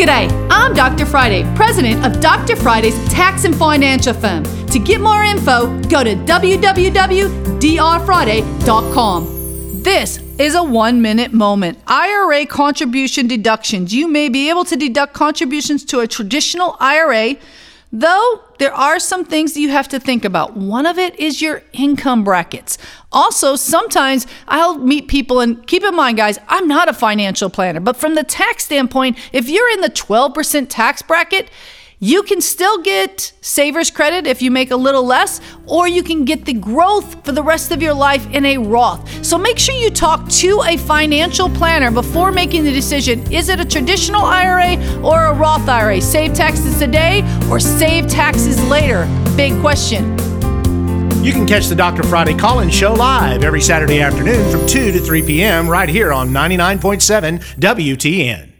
G'day, I'm Dr. Friday, president of Dr. Friday's Tax and Financial Firm. To get more info, go to www.drfriday.com. This is a one minute moment. IRA contribution deductions. You may be able to deduct contributions to a traditional IRA, though there are some things that you have to think about. One of it is your income brackets. Also, sometimes I'll meet people, and keep in mind, guys, I'm not a financial planner, but from the tax standpoint, if you're in the 12% tax bracket, you can still get savers credit if you make a little less, or you can get the growth for the rest of your life in a Roth. So make sure you talk to a financial planner before making the decision is it a traditional IRA or a Roth IRA? Save taxes today or save taxes later? Big question. You can catch the Dr. Friday call in show live every Saturday afternoon from 2 to 3 p.m. right here on 99.7 WTN.